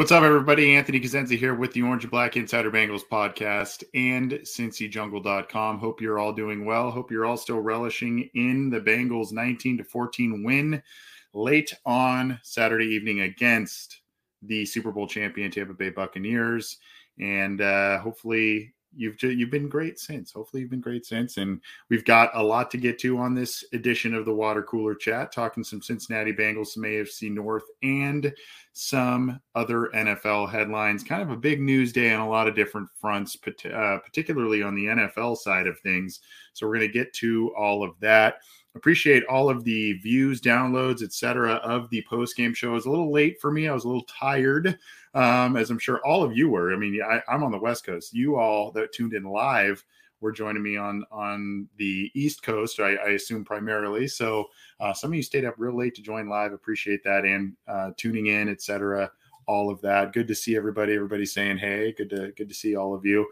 What's up, everybody? Anthony Cosenza here with the Orange and Black Insider Bengals podcast and CincyJungle.com. Hope you're all doing well. Hope you're all still relishing in the Bengals 19 to 14 win late on Saturday evening against the Super Bowl champion Tampa Bay Buccaneers. And uh, hopefully you've you've been great since. Hopefully, you've been great since, and we've got a lot to get to on this edition of the Water Cooler Chat, talking some Cincinnati Bengals, some AFC North, and some other NFL headlines. Kind of a big news day on a lot of different fronts, uh, particularly on the NFL side of things. So we're going to get to all of that. Appreciate all of the views, downloads, etc. of the post game show. It was a little late for me. I was a little tired um, as I'm sure all of you were. I mean, I, I'm on the West Coast. You all that tuned in live were joining me on on the East Coast. I, I assume primarily. So uh, some of you stayed up real late to join live. Appreciate that and uh, tuning in, etc. All of that. Good to see everybody. Everybody saying hey. Good to good to see all of you.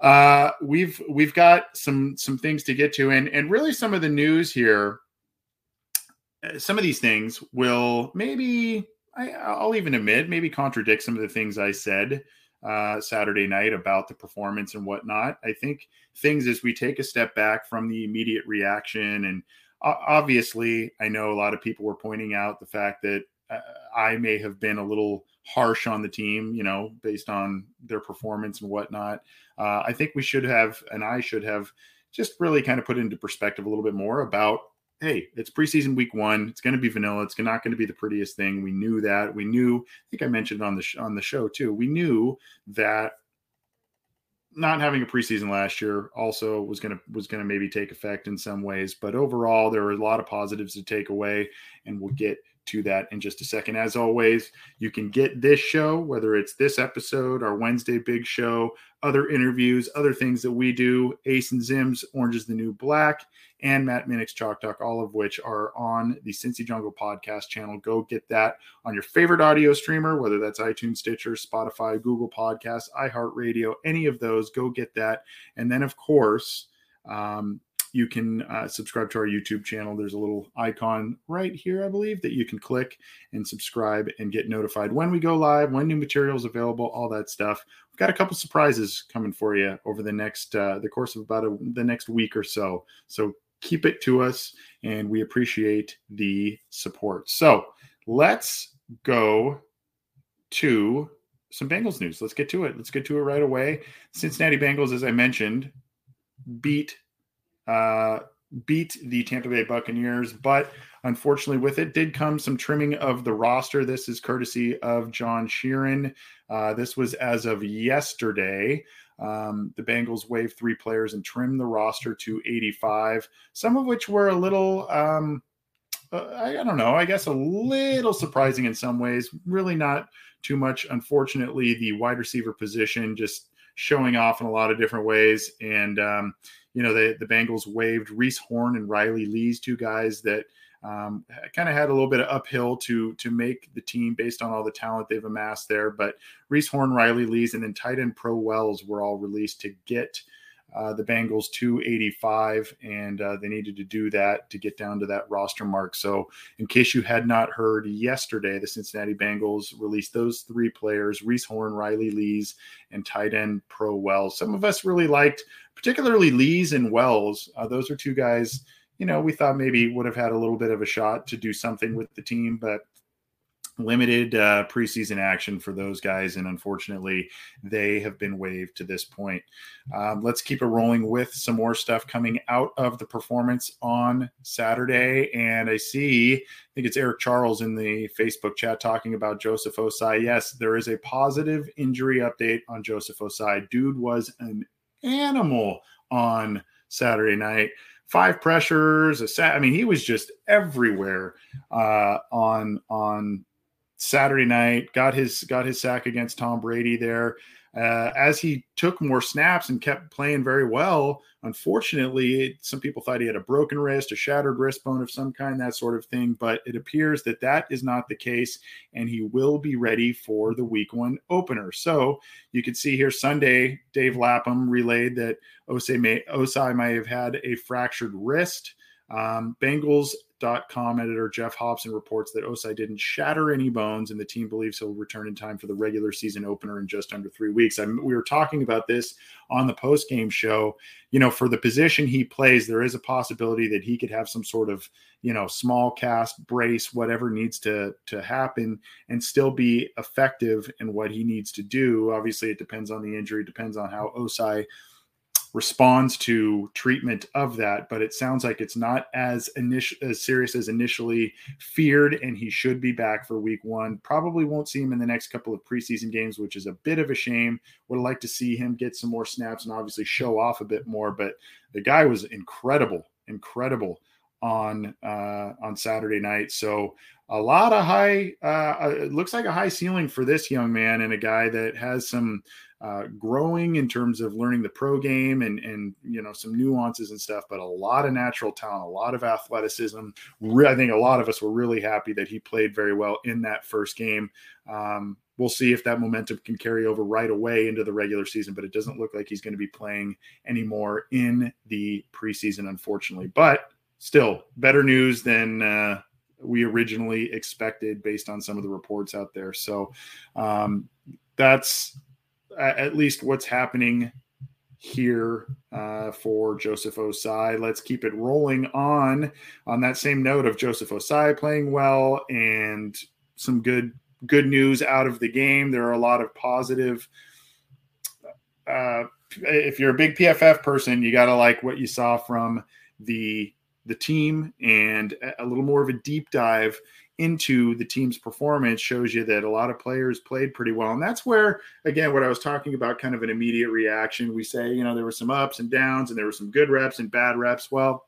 Uh, we've we've got some some things to get to, and and really some of the news here. Uh, some of these things will maybe I, will even admit, maybe contradict some of the things I said uh, Saturday night about the performance and whatnot. I think things as we take a step back from the immediate reaction, and obviously, I know a lot of people were pointing out the fact that uh, I may have been a little harsh on the team, you know, based on their performance and whatnot. Uh, I think we should have, and I should have, just really kind of put into perspective a little bit more about hey, it's preseason week one. It's going to be vanilla. It's not going to be the prettiest thing. We knew that. We knew. I think I mentioned on the sh- on the show too. We knew that not having a preseason last year also was going to was going to maybe take effect in some ways. But overall, there were a lot of positives to take away, and we'll get to that in just a second. As always, you can get this show, whether it's this episode, our Wednesday big show, other interviews, other things that we do, Ace and Zims, Orange is the New Black, and Matt Minnick's Chalk Talk, all of which are on the Cincy Jungle podcast channel. Go get that on your favorite audio streamer, whether that's iTunes, Stitcher, Spotify, Google Podcasts, iHeartRadio, any of those. Go get that. And then, of course, um, you can uh, subscribe to our YouTube channel. There's a little icon right here, I believe, that you can click and subscribe and get notified when we go live, when new material is available, all that stuff. We've got a couple surprises coming for you over the next uh, the course of about a, the next week or so. So keep it to us, and we appreciate the support. So let's go to some Bengals news. Let's get to it. Let's get to it right away. Cincinnati Bengals, as I mentioned, beat uh, beat the Tampa Bay Buccaneers, but unfortunately, with it did come some trimming of the roster. This is courtesy of John Sheeran. Uh, this was as of yesterday. Um, the Bengals waived three players and trimmed the roster to 85, some of which were a little, um, uh, I, I, don't know, I guess a little surprising in some ways. Really not too much. Unfortunately, the wide receiver position just showing off in a lot of different ways. And, um, you know, the, the Bengals waived Reese Horn and Riley Lees, two guys that um, kind of had a little bit of uphill to to make the team based on all the talent they've amassed there. But Reese Horn, Riley Lees, and then tight end Pro Wells were all released to get uh, the Bengals 285, and uh, they needed to do that to get down to that roster mark. So, in case you had not heard, yesterday the Cincinnati Bengals released those three players: Reese Horn, Riley Lees, and tight end Pro Wells. Some of us really liked, particularly Lees and Wells. Uh, those are two guys. You know, we thought maybe would have had a little bit of a shot to do something with the team, but limited uh, preseason action for those guys, and unfortunately, they have been waived to this point. Um, let's keep it rolling with some more stuff coming out of the performance on Saturday. And I see, I think it's Eric Charles in the Facebook chat talking about Joseph Ossai. Yes, there is a positive injury update on Joseph Ossai. Dude was an animal on Saturday night five pressures a set i mean he was just everywhere uh, on on Saturday night, got his got his sack against Tom Brady there. Uh, as he took more snaps and kept playing very well, unfortunately, some people thought he had a broken wrist, a shattered wrist bone of some kind, that sort of thing. But it appears that that is not the case, and he will be ready for the Week One opener. So you can see here Sunday, Dave Lapham relayed that Ossai may, Ossai may have had a fractured wrist. Um, Bengals Com editor Geoff Hobson reports that Ossai didn't shatter any bones, and the team believes he'll return in time for the regular season opener in just under three weeks. I we were talking about this on the post game show. You know, for the position he plays, there is a possibility that he could have some sort of you know small cast brace, whatever needs to to happen, and still be effective in what he needs to do. Obviously, it depends on the injury, depends on how Ossai responds to treatment of that but it sounds like it's not as initial as serious as initially feared and he should be back for week one. Probably won't see him in the next couple of preseason games which is a bit of a shame. Would like to see him get some more snaps and obviously show off a bit more but the guy was incredible incredible on uh on saturday night. So a lot of high uh, uh it looks like a high ceiling for this young man and a guy that has some uh, growing in terms of learning the pro game and and you know some nuances and stuff, but a lot of natural talent, a lot of athleticism. I think a lot of us were really happy that he played very well in that first game. Um, we'll see if that momentum can carry over right away into the regular season, but it doesn't look like he's going to be playing anymore in the preseason, unfortunately. But still, better news than. Uh, we originally expected based on some of the reports out there. So um, that's at least what's happening here uh, for Joseph Ossai. Let's keep it rolling on on that same note of Joseph Ossai playing well and some good good news out of the game. There are a lot of positive. Uh, if you're a big PFF person, you got to like what you saw from the the team and a little more of a deep dive into the team's performance shows you that a lot of players played pretty well. And that's where, again, what I was talking about kind of an immediate reaction. We say, you know, there were some ups and downs and there were some good reps and bad reps. Well,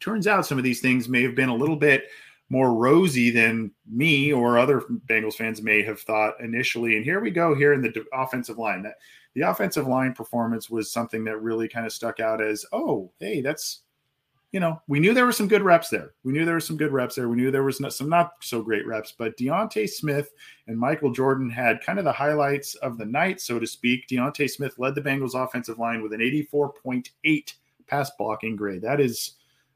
turns out some of these things may have been a little bit more rosy than me or other Bengals fans may have thought initially. And here we go here in the offensive line. That the offensive line performance was something that really kind of stuck out as, oh, hey, that's you know, we knew there were some good reps there. We knew there were some good reps there. We knew there was not, some not so great reps, but D'Ante Smith and Michael Jordan had kind of the highlights of the night, so to speak. D'Ante Smith led the Bengals offensive line with an 84.8 pass blocking grade. That is,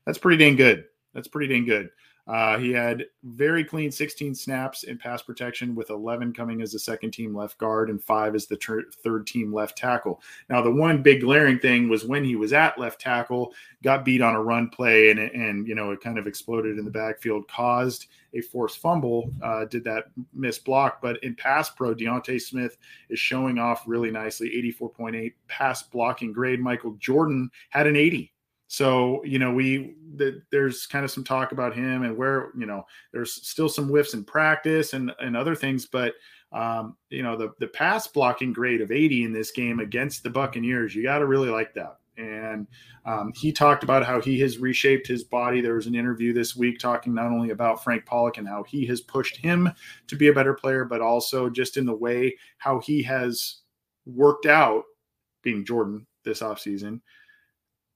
that's pretty dang good. That's pretty dang good. Uh, he had very clean 16 snaps in pass protection, with 11 coming as the second team left guard and five as the ter- third team left tackle. Now, the one big glaring thing was when he was at left tackle, got beat on a run play, and and you know it kind of exploded in the backfield, caused a forced fumble. Uh, did that miss block? But in pass pro, D'Ante Smith is showing off really nicely, 84.8 pass blocking grade. Michael Jordan had an 80 so you know, we the, there's kind of some talk about him and where you know there's still some whiffs in practice and and other things, but um, you know the the pass blocking grade of 80 in this game against the Buccaneers, you got to really like that. And um, he talked about how he has reshaped his body. There was an interview this week talking not only about Frank Pollack and how he has pushed him to be a better player, but also just in the way how he has worked out, being Jordan this offseason,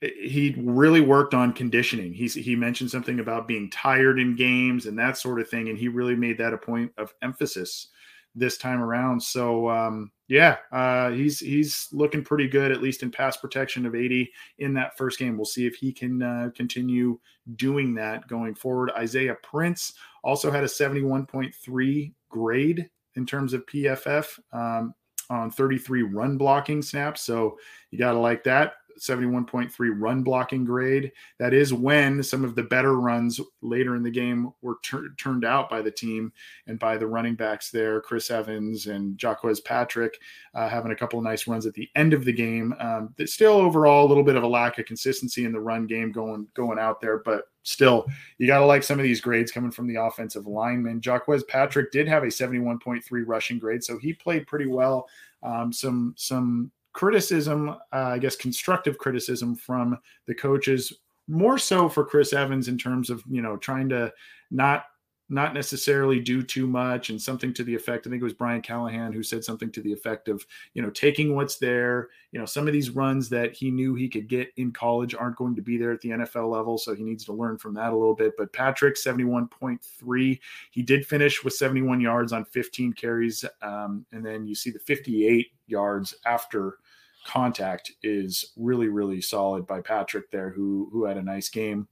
he really worked on conditioning. He's, he mentioned something about being tired in games and that sort of thing, and he really made that a point of emphasis this time around. So um, Yeah, uh, he's he's looking pretty good, at least in pass protection of 80 in that first game. We'll see if he can uh, continue doing that going forward. Isaiah Prince also had a 71.3 grade in terms of PFF um, on 33 run blocking snaps. So you got to like that. 71.3 run blocking grade. That is when some of the better runs later in the game were turned out by the team and by the running backs there, Chris Evans and Jaquez Patrick, uh, having a couple of nice runs at the end of the game. Um, still, overall, a little bit of a lack of consistency in the run game going going out there, but still, you got to like some of these grades coming from the offensive lineman. Jaquez Patrick did have a 71.3 rushing grade, so he played pretty well. Um, some some criticism, uh, I guess constructive criticism from the coaches, more so for Chris Evans in terms of you know trying to not not necessarily do too much and something to the effect i think it was brian callahan who said something to the effect of you know taking what's there you know some of these runs that he knew he could get in college aren't going to be there at the nfl level so he needs to learn from that a little bit. But patrick 71.3 he did finish with 71 yards on 15 carries um, and then you see the 58 yards after contact is really really solid by patrick there who who had a nice game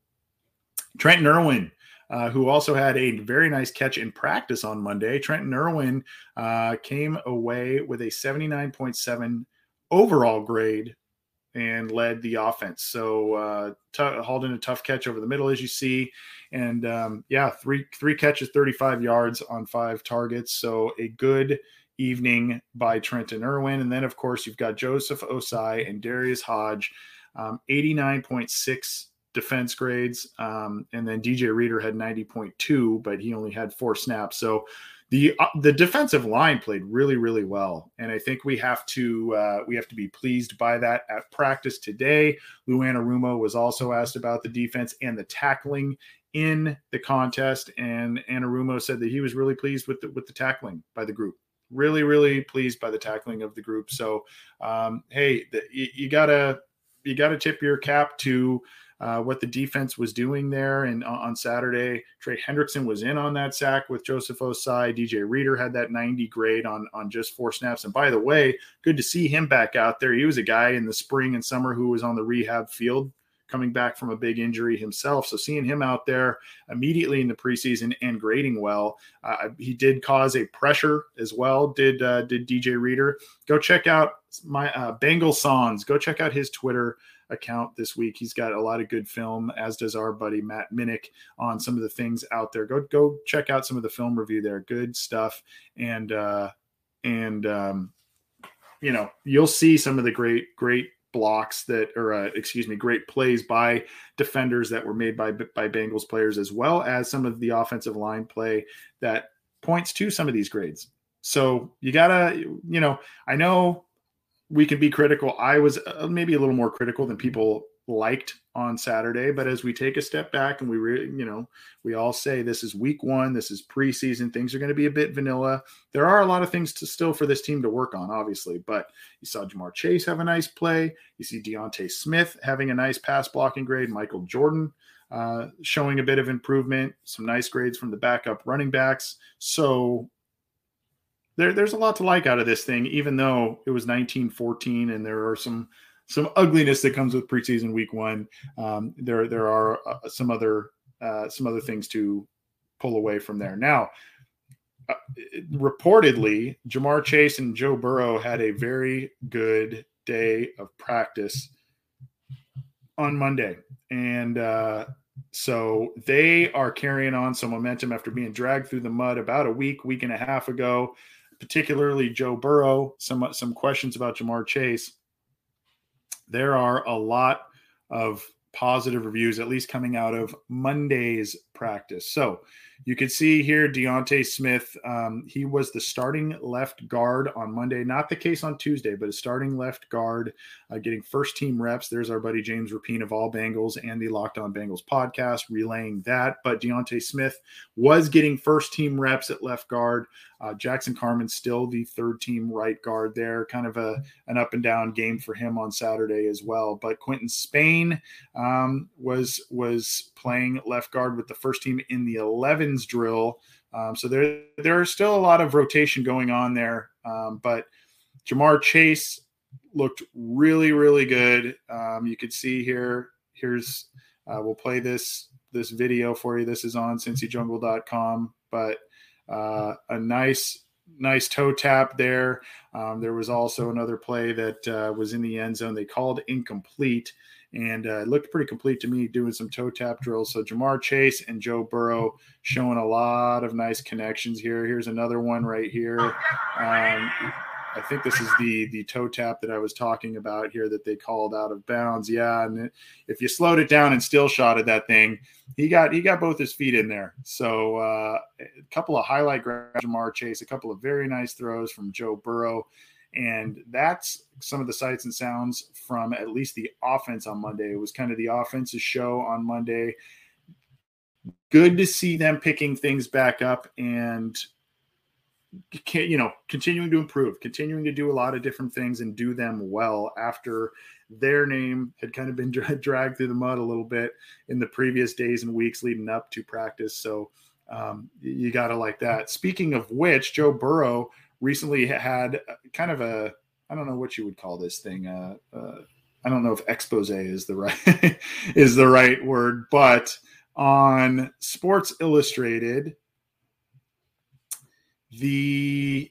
trenton irwin uh, who also had a very nice catch in practice on Monday. Trenton Irwin uh, came away with a 79.7 overall grade and led the offense. So uh, t- hauled in a tough catch over the middle, as you see, and um, yeah, three three catches, 35 yards on five targets. So a good evening by Trenton Irwin, and then of course you've got Joseph Ossai and Darius Hodge, um, 89.6 defense grades. Um, and then DJ Reader had 90.2, but he only had four snaps. So the uh, the defensive line played really really well, and I think we have to uh, we have to be pleased by that at practice today. Lou Anarumo was also asked about the defense and the tackling in the contest, and Anarumo said that he was really pleased with the, with the tackling by the group. Really, really pleased by the tackling of the group. So, um, hey, the, you, you gotta you gotta tip your cap to uh, what the defense was doing there. And on Saturday, Trey Hendrickson was in on that sack with Joseph Ossai. DJ Reader had that 90 grade on, on just four snaps. And by the way, good to see him back out there. He was a guy in the spring and summer who was on the rehab field coming back from a big injury himself. So seeing him out there immediately in the preseason and grading well, uh, he did cause a pressure as well. Did uh, did DJ Reader? Go check out my uh, Bengal Songs. Go check out his Twitter account this week. He's got a lot of good film, as does our buddy Matt Minnick on some of the things out there. Go go check out some of the film review there. Good stuff. And uh and um you know, you'll see some of the great great blocks that or uh, excuse me great plays by defenders that were made by by Bengals players as well as some of the offensive line play that points to some of these grades. So you got to you know, I know we can be critical. I was uh, maybe a little more critical than people liked on Saturday, but as we take a step back and we, re, you know, we all say this is week one, this is preseason, things are going to be a bit vanilla. There are a lot of things to still for this team to work on, obviously. But you saw Ja'Marr Chase have a nice play. You see D'Ante Smith having a nice pass blocking grade. Michael Jordan uh, showing a bit of improvement. Some nice grades from the backup running backs. So there, there's a lot to like out of this thing, even though it was 1914 and there are some some ugliness that comes with preseason week one. Um, there there are uh, some other uh, some other things to pull away from there. Now, uh, reportedly, Ja'Marr Chase and Joe Burrow had a very good day of practice on Monday, and uh, so they are carrying on some momentum after being dragged through the mud about a week, week and a half ago particularly Joe Burrow, some some questions about Ja'Marr Chase. There are a lot of positive reviews, at least coming out of Monday's practice. So you can see here D'Ante Smith. Um, he was the starting left guard on Monday. Not the case on Tuesday, but a starting left guard, uh, getting first team reps. There's our buddy James Rapien of All Bengals and the Locked On Bengals podcast relaying that. But D'Ante Smith was getting first team reps at left guard. Uh, Jackson Carman still the third team right guard there. Kind of a an up and down game for him on Saturday as well. But Quinton Spain um, was was playing left guard with the first team in the 11s drill. Um, so there there are still a lot of rotation going on there. Um, but Ja'Marr Chase looked really, really good. Um, you could see here. Here's uh, we'll play this this video for you. This is on cincyjungle.com, but uh, a nice nice toe tap there. Um, there was also another play that uh, was in the end zone. They called incomplete, and uh, looked pretty complete to me doing some toe tap drills. So Ja'Marr Chase and Joe Burrow showing a lot of nice connections here. Here's another one right here. Um, I think this is the the toe tap that I was talking about here that they called out of bounds. Yeah, and if you slowed it down and still shot at that thing, he got he got both his feet in there. So uh, a couple of highlight grabs from Ja'Marr Chase, a couple of very nice throws from Joe Burrow, and that's some of the sights and sounds from at least the offense on Monday. It was kind of the offense's show on Monday. Good to see them picking things back up and you know continuing to improve continuing to do a lot of different things and do them well after their name had kind of been dragged through the mud a little bit in the previous days and weeks leading up to practice so um, you got to like that speaking of which joe burrow recently had kind of a i don't know what you would call this thing uh, uh, i don't know if expose is the right is the right word but on sports illustrated the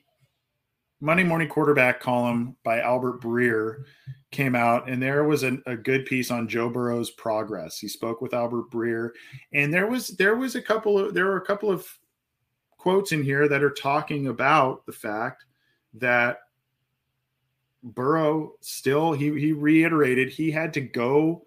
Monday morning quarterback column by Albert Breer came out, and there was a, a, good piece on Joe Burrow's progress. He spoke with Albert Breer, and there was there was a couple of there were a couple of quotes in here that are talking about the fact that Burrow still he he reiterated he had to go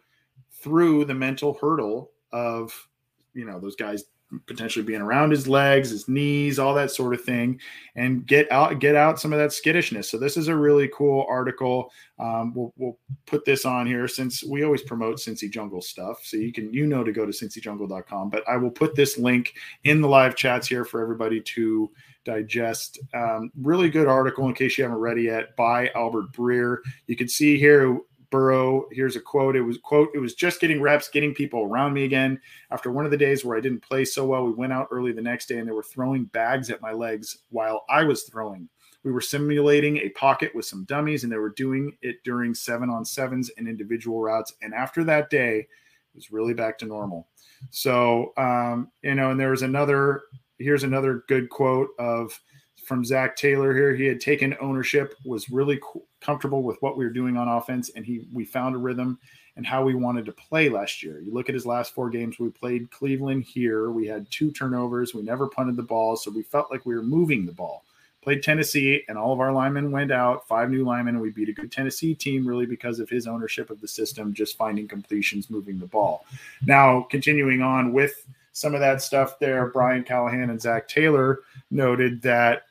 through the mental hurdle of you know those guys potentially being around his legs, his knees, all that sort of thing, and get out get out some of that skittishness. So this is a really cool article. Um, we'll, we'll put this on here since we always promote Cincy Jungle stuff, so you can you know to go to cincyjungle.com. But I will put this link in the live chats here for everybody to digest. Um, really good article in case you haven't read it yet by Albert Breer. You can see here Burrow. Here's a quote. It was quote, it was just getting reps, getting people around me again. After one of the days where I didn't play so well, we went out early the next day and they were throwing bags at my legs while I was throwing. We were simulating a pocket with some dummies and they were doing it during seven on sevens and individual routes. And after that day, it was really back to normal. So, um, you know, and there was another, here's another good quote of, from Zac Taylor here. He had taken ownership, was really co- comfortable with what we were doing on offense, and he we found a rhythm and how we wanted to play last year. You look at his last four games. We played Cleveland here. We had two turnovers. We never punted the ball, so we felt like we were moving the ball. Played Tennessee, and all of our linemen went out. Five new linemen, and we beat a good Tennessee team really because of his ownership of the system, just finding completions, moving the ball. Now, continuing on with some of that stuff there, Brian Callahan and Zac Taylor noted that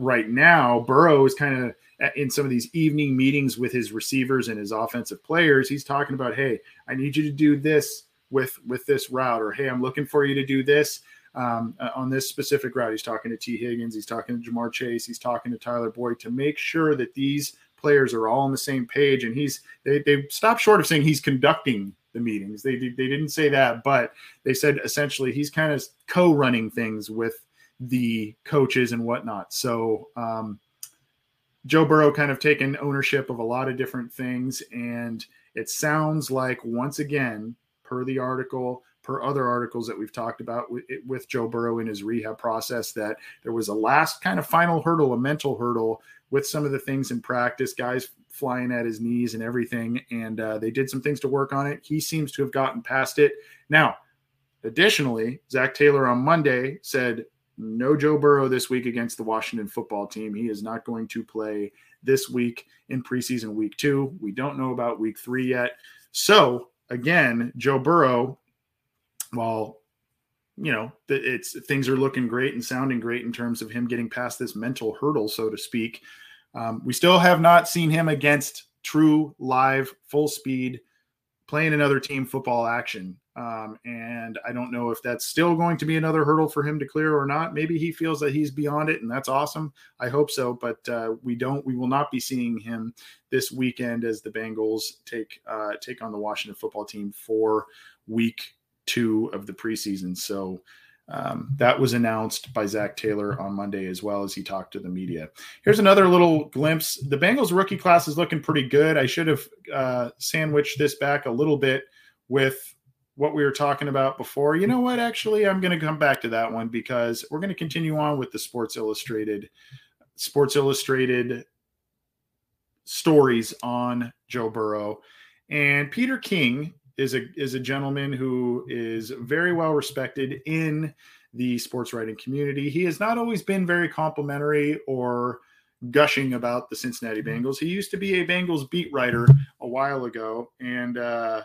right now, Burrow is kind of in some of these evening meetings with his receivers and his offensive players. He's talking about, hey, I need you to do this with with this route, or hey, I'm looking for you to do this um, uh, on this specific route. He's talking to T. Higgins, he's talking to Ja'Marr Chase, he's talking to Tyler Boyd to make sure that these players are all on the same page. And he's they they stopped short of saying he's conducting the meetings. They they didn't say that, but they said essentially he's kind of co-running things with the coaches and whatnot. So um, Joe Burrow kind of taken ownership of a lot of different things, and it sounds like once again, per the article, per other articles that we've talked about with, with Joe Burrow in his rehab process, that there was a last kind of final hurdle, a mental hurdle with some of the things in practice, guys flying at his knees and everything, and uh, they did some things to work on it. He seems to have gotten past it. Now, additionally, Zac Taylor on Monday said no Joe Burrow this week against the Washington football team. He is not going to play this week in preseason week two. We don't know about week three yet. So, again, Joe Burrow, while you know it's things are looking great and sounding great in terms of him getting past this mental hurdle, so to speak. Um, we still have not seen him against true live full speed playing another team football action um, and I don't know if that's still going to be another hurdle for him to clear or not. Maybe he feels that he's beyond it, and that's awesome. I hope so, but uh, we don't. We will not be seeing him this weekend as the Bengals take uh, take on the Washington football team for week two of the preseason. So um, that was announced by Zac Taylor on Monday as well as he talked to the media. Here's another little glimpse. The Bengals rookie class is looking pretty good. I should have uh, sandwiched this back a little bit with what we were talking about before. You know what? Actually, I'm going to come back to that one because we're going to continue on with the Sports Illustrated, Sports Illustrated stories on Joe Burrow. And Peter King is a is a gentleman who is very well respected in the sports writing community. He has not always been very complimentary or gushing about the Cincinnati mm-hmm. Bengals. He used to be a Bengals beat writer a while ago, and uh,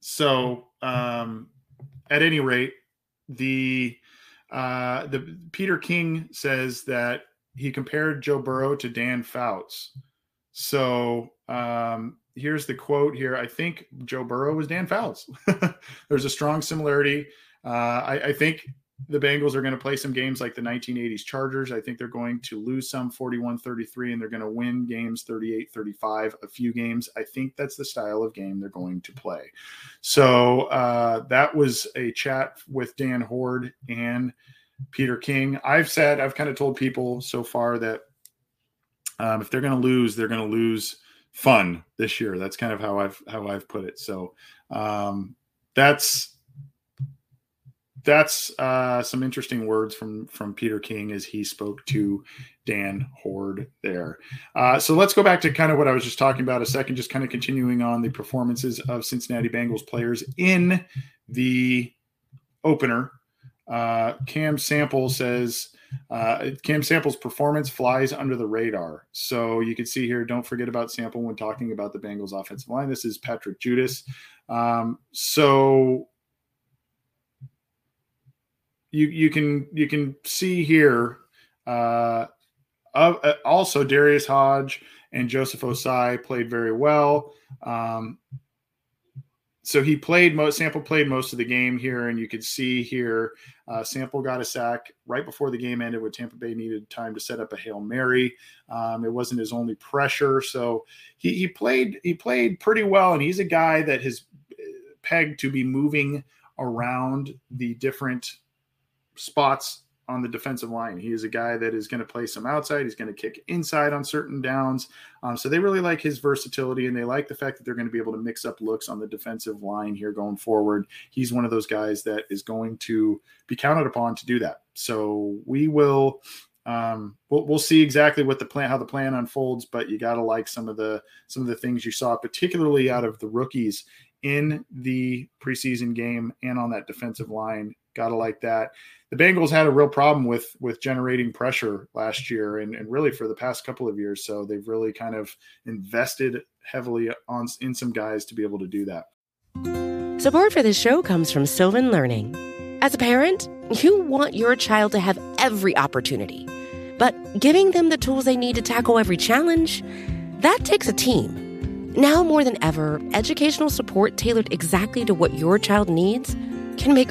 so um, at any rate, the uh, the Peter King says that he compared Joe Burrow to Dan Fouts. So um, here's the quote here. I think Joe Burrow was Dan Fouts. There's a strong similarity. Uh, I, I, think the Bengals are going to play some games like the 1980s Chargers. I think they're going to lose some 41 33 and they're going to win games 38 35, a few games. I think that's the style of game they're going to play. So uh, that was a chat with Dan Hoard and Peter King. I've said, I've kind of told people so far that um, if they're going to lose, they're going to lose fun this year. That's kind of how I've how I've put it. So um, that's that's uh, some interesting words from from Peter King as he spoke to Dan Hoard there. Uh, so let's go back to kind of what I was just talking about a second, just kind of continuing on the performances of Cincinnati Bengals players in the opener. Uh, Cam Sample says uh, Cam Sample's performance flies under the radar. So you can see here, don't forget about Sample when talking about the Bengals offensive line. This is Patrick Judis. Um, so you you can you can see here uh, uh, also Darius Hodge and Joseph Ossai played very well. Um, so he played most sample played most of the game here and you could see here uh, sample got a sack right before the game ended when tampa bay needed time to set up a hail mary um, it wasn't his only pressure so he, he played he played pretty well and he's a guy that has uh, pegged to be moving around the different spots on the defensive line. He is a guy that is going to play some outside. He's going to kick inside on certain downs. Um, so they really like his versatility and they like the fact that they're going to be able to mix up looks on the defensive line here going forward. He's one of those guys that is going to be counted upon to do that. So we will. Um, we'll, we'll see exactly what the plan, how the plan unfolds, but you got to like some of the some of the things you saw, particularly out of the rookies in the preseason game and on that defensive line. Got to like that the Bengals had a real problem with with generating pressure last year and, and really for the past couple of years. So they've really kind of invested heavily on in some guys to be able to do that. Support for this show comes from Sylvan Learning. As a parent, you want your child to have every opportunity, but giving them the tools they need to tackle every challenge, that takes a team. Now more than ever, educational support tailored exactly to what your child needs can make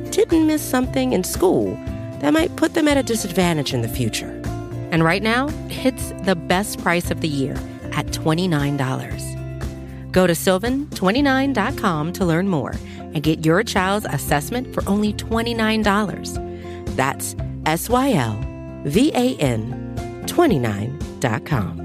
didn't miss something in school that might put them at a disadvantage in the future. And right now, it's the best price of the year at $29. Go to sylvan29.com to learn more and get your child's assessment for only $29. That's S Y L V A N 29.com.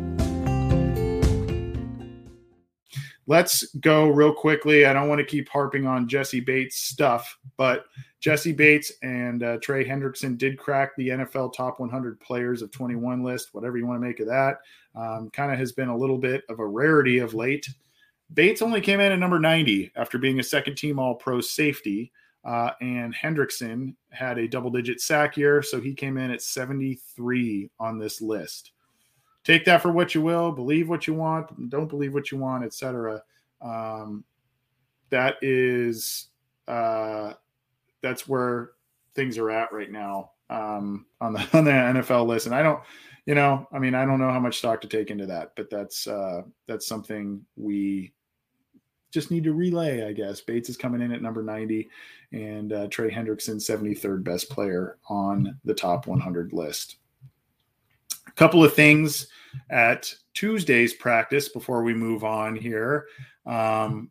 Let's go real quickly. I don't want to keep harping on Jessie Bates stuff, but Jessie Bates and uh, Trey Hendrickson did crack the NFL top 100 players of 21 list, whatever you want to make of that. Um, kind of has been a little bit of a rarity of late. Bates only came in at number 90 after being a second team All Pro safety. Uh, and Hendrickson had a double digit sack year, so he came in at 73 on this list. Take that for what you will, believe what you want, don't believe what you want, etc. Um, that is uh, that's where things are at right now um, on the on the NFL list, and I don't, you know, I mean, I don't know how much stock to take into that, but that's uh, that's something we just need to relay, I guess. Bates is coming in at number 90, and uh, Trey Hendrickson, 73rd best player on the top 100 list. A couple of things at Tuesday's practice before we move on here. Um,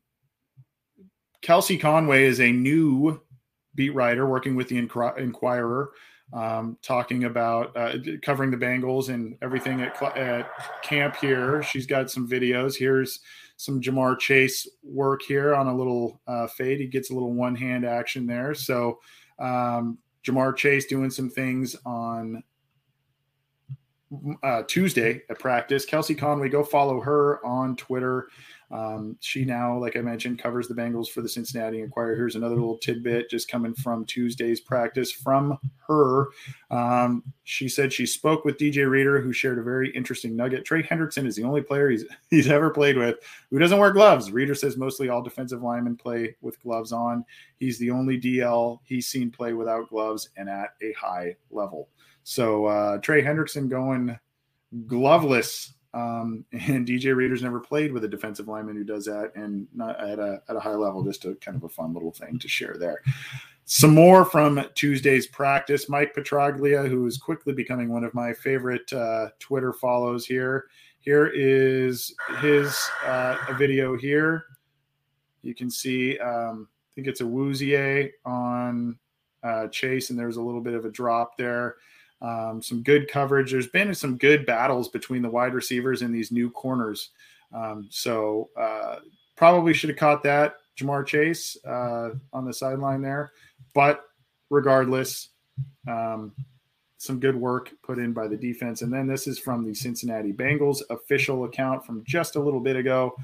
Kelsey Conway is a new beat writer working with the Enquirer, um, talking about uh, covering the Bengals and everything at, at camp here. She's got some videos. Here's some Ja'Marr Chase work here on a little uh, fade. He gets a little one hand action there. So um, Ja'Marr Chase doing some things on uh, Tuesday at practice. Kelsey Conway, go follow her on Twitter. Um, she now, like I mentioned, covers the Bengals for the Cincinnati Enquirer. Here's another little tidbit just coming from Tuesday's practice from her. Um, she said she spoke with DJ Reader, who shared a very interesting nugget. Trey Hendrickson is the only player he's he's ever played with who doesn't wear gloves. Reader says mostly all defensive linemen play with gloves on. He's the only DL he's seen play without gloves and at a high level. So uh, Trey Hendrickson going gloveless um, and DJ Reader's never played with a defensive lineman who does that, and not at a at a high level. Just a kind of a fun little thing to share there. Some more from Tuesday's practice. Mike Petraglia, who is quickly becoming one of my favorite uh, Twitter follows here. Here is his uh, a video here. You can see, um, I think it's a Woozier on uh, Chase, and there's a little bit of a drop there. Um, some good coverage. There's been some good battles between the wide receivers and these new corners. Um, so uh, probably should have caught that Ja'Marr Chase uh, on the sideline there. But regardless, um, some good work put in by the defense. And then this is from the Cincinnati Bengals official account from just a little bit ago.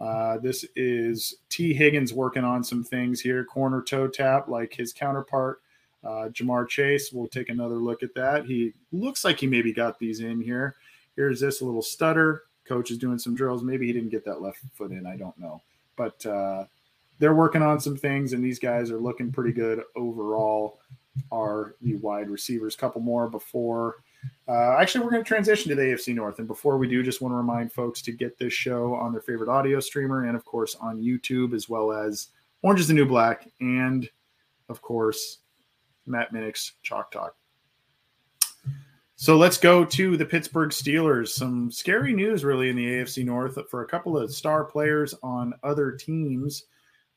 Uh, this is T. Higgins working on some things here, corner toe tap like his counterpart uh, Ja'Marr Chase, we'll take another look at that. He looks like he maybe got these in here. Here's this little stutter. Coach is doing some drills. Maybe he didn't get that left foot in. I don't know. But uh, they're working on some things, and these guys are looking pretty good overall. Are the wide receivers? Couple more before. Uh, actually, we're going to transition to the AFC North. And before we do, just want to remind folks to get this show on their favorite audio streamer and, of course, on YouTube, as well as Orange is the New Black, and, of course, Matt Minnick's Chalk Talk. So let's go to the Pittsburgh Steelers. Some scary news, really, in the AFC North for a couple of star players on other teams.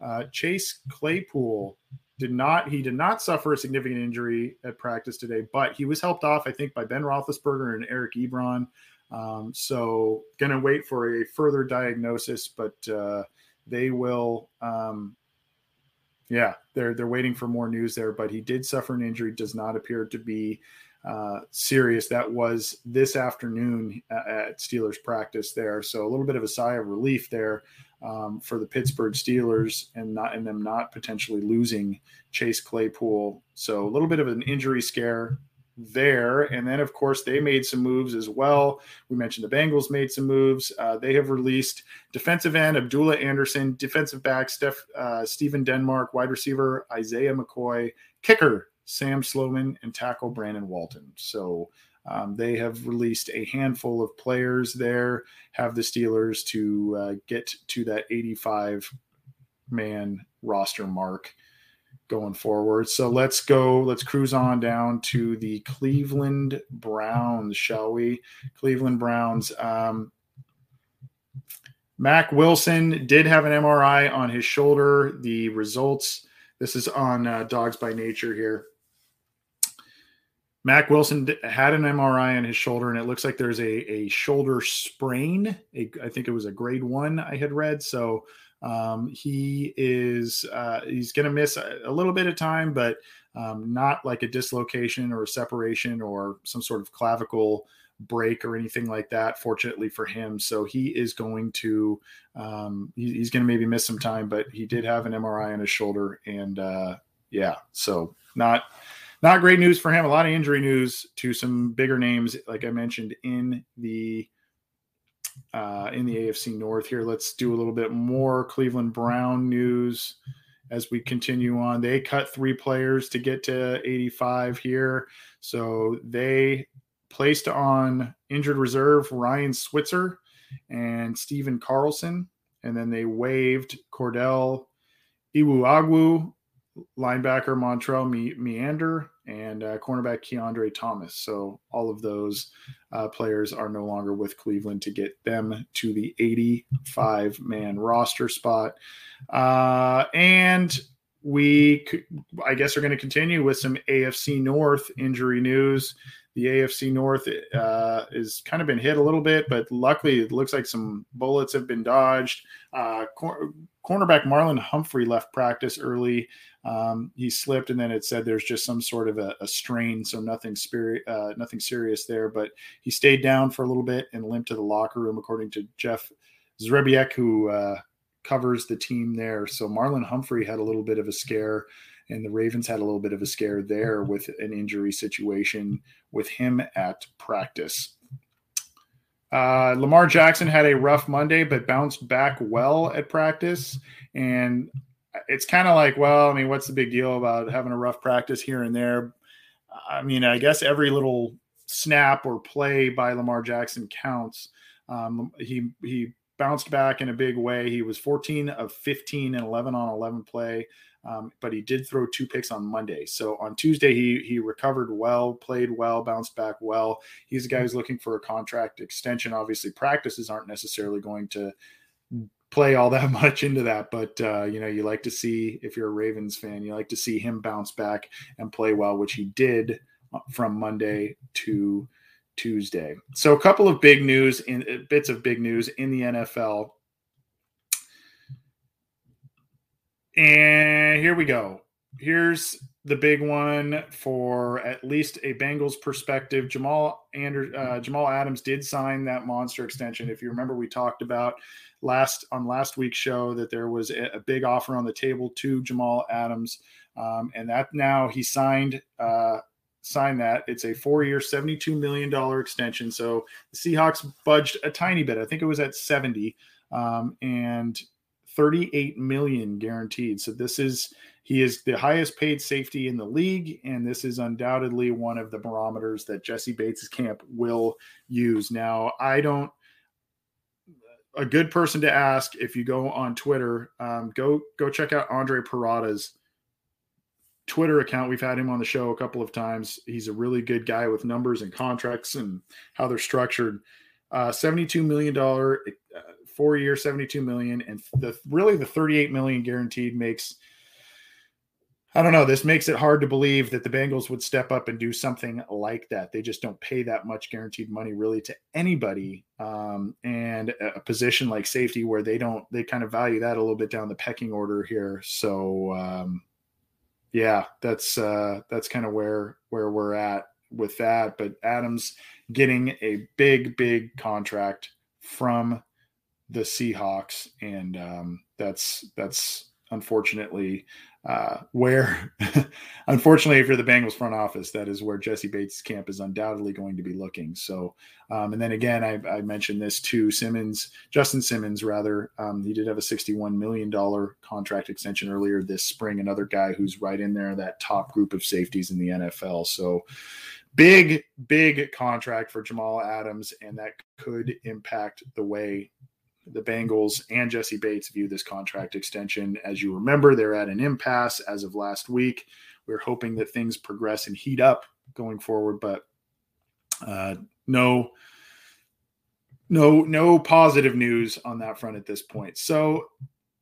Uh, Chase Claypool did not he did not suffer a significant injury at practice today, but he was helped off, I think, by Ben Roethlisberger and Eric Ebron. Um, so going to wait for a further diagnosis, but uh, they will um, yeah, they're they're waiting for more news there, but he did suffer an injury. Does not appear to be uh, serious. That was this afternoon at Steelers practice there, so a little bit of a sigh of relief there um, for the Pittsburgh Steelers and not and them not potentially losing Chase Claypool. So a little bit of an injury scare there. And then, of course, they made some moves as well. We mentioned the Bengals made some moves. Uh, they have released defensive end Abdullah Anderson, defensive back Steph, uh, Stephen Denmark, wide receiver Isaiah McCoy, kicker Sam Sloman, and tackle Brandon Walton. So um, they have released a handful of players there, have the Steelers to uh, get to that 85 man roster mark going forward. So let's go, let's cruise on down to the Cleveland Browns, shall we? Cleveland Browns. Um, Mack Wilson did have an MRI on his shoulder. The results, this is on uh, Dawgs by Nature here. Mack Wilson had an MRI on his shoulder, and it looks like there's a, a shoulder sprain. A, I think it was a grade one I had read. So um, he is uh, he's going to miss a, a, little bit of time, but um, not like a dislocation or a separation or some sort of clavicle break or anything like that. Fortunately for him, so he is going to um, he, he's going to maybe miss some time, but he did have an MRI on his shoulder, and uh, yeah, so not not great news for him. A lot of injury news to some bigger names, like I mentioned in the uh, in the AFC North here. Let's do a little bit more Cleveland Brown news as we continue on. They cut three players to get to 85 here. So they placed on injured reserve Ryan Switzer and Stephen Carlson. And then they waived Cordell Iwuagwu, linebacker Montrel Me- Meander, and uh, cornerback Keandre Thomas. So all of those uh, players are no longer with Cleveland to get them to the 85 man roster spot. Uh, and we, I guess, are going to continue with some AFC North injury news. The AFC North uh, is kind of been hit a little bit, but luckily it looks like some bullets have been dodged. Uh, cor- cornerback Marlon Humphrey left practice early. Um, he slipped, and then it said there's just some sort of a, a strain, so nothing spirit, uh, nothing serious there. But he stayed down for a little bit and limped to the locker room, according to Jeff Zrebiec, who uh, covers the team there. So Marlon Humphrey had a little bit of a scare and the Ravens had a little bit of a scare there with an injury situation with him at practice. Uh, Lamar Jackson had a rough Monday, but bounced back well at practice. And it's kind of like, well, I mean, what's the big deal about having a rough practice here and there? I mean, I guess every little snap or play by Lamar Jackson counts. Um, he he bounced back in a big way. He was 14 of 15 and 11 on 11 play. Um, but he did throw two picks on Monday. So on Tuesday, he he recovered well, played well, bounced back well. He's a guy who's looking for a contract extension. Obviously, practices aren't necessarily going to play all that much into that, but uh, you know, you like to see if you're a Ravens fan, you like to see him bounce back and play well, which he did uh, from Monday to Tuesday. So a couple of big news in bits of big news in the NFL And here we go. Here's the big one for at least a Bengals perspective. Jamal Ander, uh, Jamal Adams did sign that monster extension. If you remember, we talked about last on last week's show that there was a, a big offer on the table to Jamal Adams, um, and that now he signed. Uh, signed that. It's a four-year, seventy-two million dollar extension. So the Seahawks budged a tiny bit. I think it was at seventy, um, and 38 million guaranteed. So this is he is the highest paid safety in the league, and this is undoubtedly one of the barometers that Jessie Bates' camp will use. Now, I don't. A good person to ask if you go on Twitter, um, go go check out Andre Parada's Twitter account. We've had him on the show a couple of times. He's a really good guy with numbers and contracts and how they're structured. Uh, $72 million uh, four year 72 million and the really the 38 million guaranteed makes I don't know. This makes it hard to believe that the Bengals would step up and do something like that. They just don't pay that much guaranteed money really to anybody. Um, and a position like safety where they don't, they kind of value that a little bit down the pecking order here. So, um, yeah, that's, uh, that's kind of where, where we're at with that. But Adams getting a big, big contract from the Seahawks, and um, that's that's unfortunately uh, where, unfortunately, if you're the Bengals front office, that is where Jessie Bates' camp is undoubtedly going to be looking. So, um, and then again, I, I, mentioned this to Simmons, Justin Simmons, rather. Um, he did have a $61 million contract extension earlier this spring. Another guy who's right in there, that top group of safeties in the NFL. So, big, big contract for Jamal Adams, and that could impact the way the Bengals and Jessie Bates view this contract extension. As you remember, they're at an impasse as of last week. We're hoping that things progress and heat up going forward, but uh, no, no, no positive news on that front at this point. So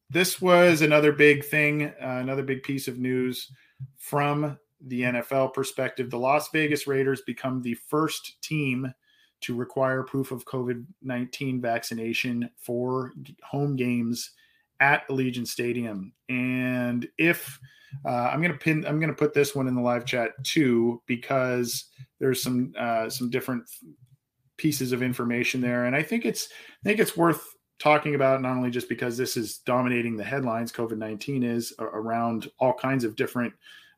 this was another big thing, uh, another big piece of news from the NFL perspective. The Las Vegas Raiders become the first team to require proof of COVID 19 vaccination for home games at Allegiant Stadium. And if uh, I'm going to pin, I'm going to put this one in the live chat too, because there's some, uh, some different pieces of information there. And I think it's, I think it's worth talking about not only just because this is dominating the headlines, COVID 19 is around all kinds of different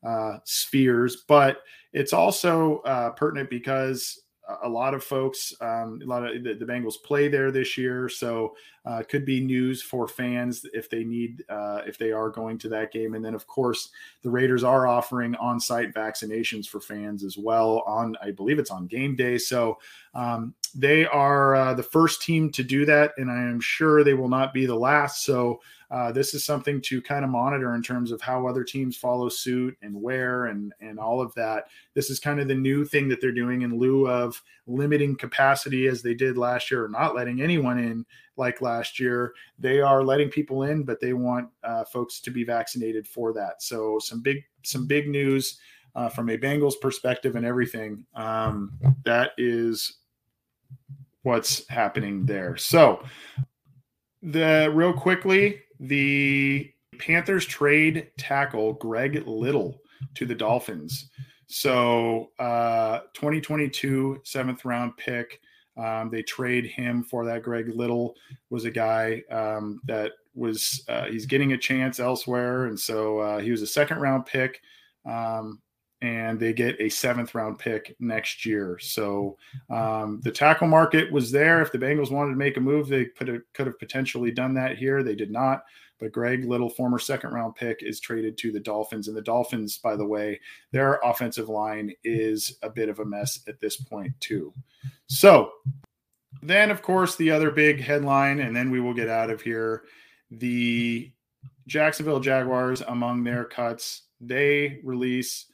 uh, spheres, but it's also uh, pertinent because a lot of folks, um, a lot of the, the, Bengals play there this year. So uh, could be news for fans if they need uh, if they are going to that game. And then of course the Raiders are offering on-site vaccinations for fans as well on I believe it's on game day. So um, they are uh, the first team to do that, and I am sure they will not be the last. So uh, this is something to kind of monitor in terms of how other teams follow suit and where and and all of that. This is kind of the new thing that they're doing in lieu of limiting capacity as they did last year, or not letting anyone in like last year. They are letting people in, but they want uh, folks to be vaccinated for that. So some big some big news. Uh, from a Bengals perspective and everything, um, that is what's happening there. So, the real quickly, the Panthers trade tackle Greg Little to the Dolphins. So, uh, 2022 seventh round pick. Um, they trade him for that. Greg Little was a guy um, that was uh, he's getting a chance elsewhere, and so uh, he was a second round pick. Um, and they get a seventh round pick next year. So um, the tackle market was there. If the Bengals wanted to make a move, they could have, could have potentially done that here. They did not. But Greg Little, former second round pick, is traded to the Dolphins. And the Dolphins, by the way, their offensive line is a bit of a mess at this point, too. So then, of course, the other big headline, and then we will get out of here the Jacksonville Jaguars among their cuts. They release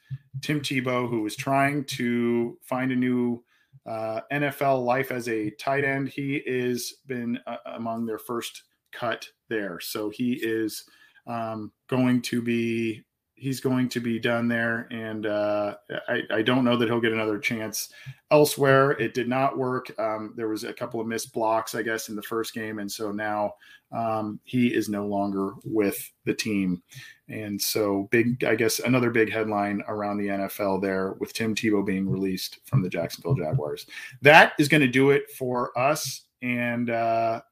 Tim Tebow, who was trying to find a new uh, NFL life as a tight end. He is been uh, among their first cut there, so he is um, going to be he's going to be done there, and uh, I, I, don't know that he'll get another chance elsewhere. It did not work. Um, there was a couple of missed blocks, I guess, in the first game, and so now um, he is no longer with the team. And so, big, I guess, another big headline around the NFL there with Tim Tebow being released from the Jacksonville Jaguars. That is going to do it for us. And uh,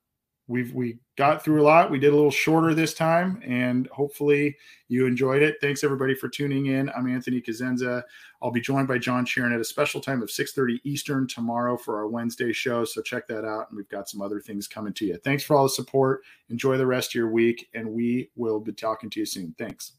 we've we got through a lot. We did a little shorter this time, and hopefully you enjoyed it. Thanks everybody for tuning in. I'm Anthony Cosenza. I'll be joined by John Sheeran at a special time of 6:30 Eastern tomorrow for our Wednesday show. So check that out, and we've got some other things coming to you. Thanks for all the support. Enjoy the rest of your week, and we will be talking to you soon. Thanks.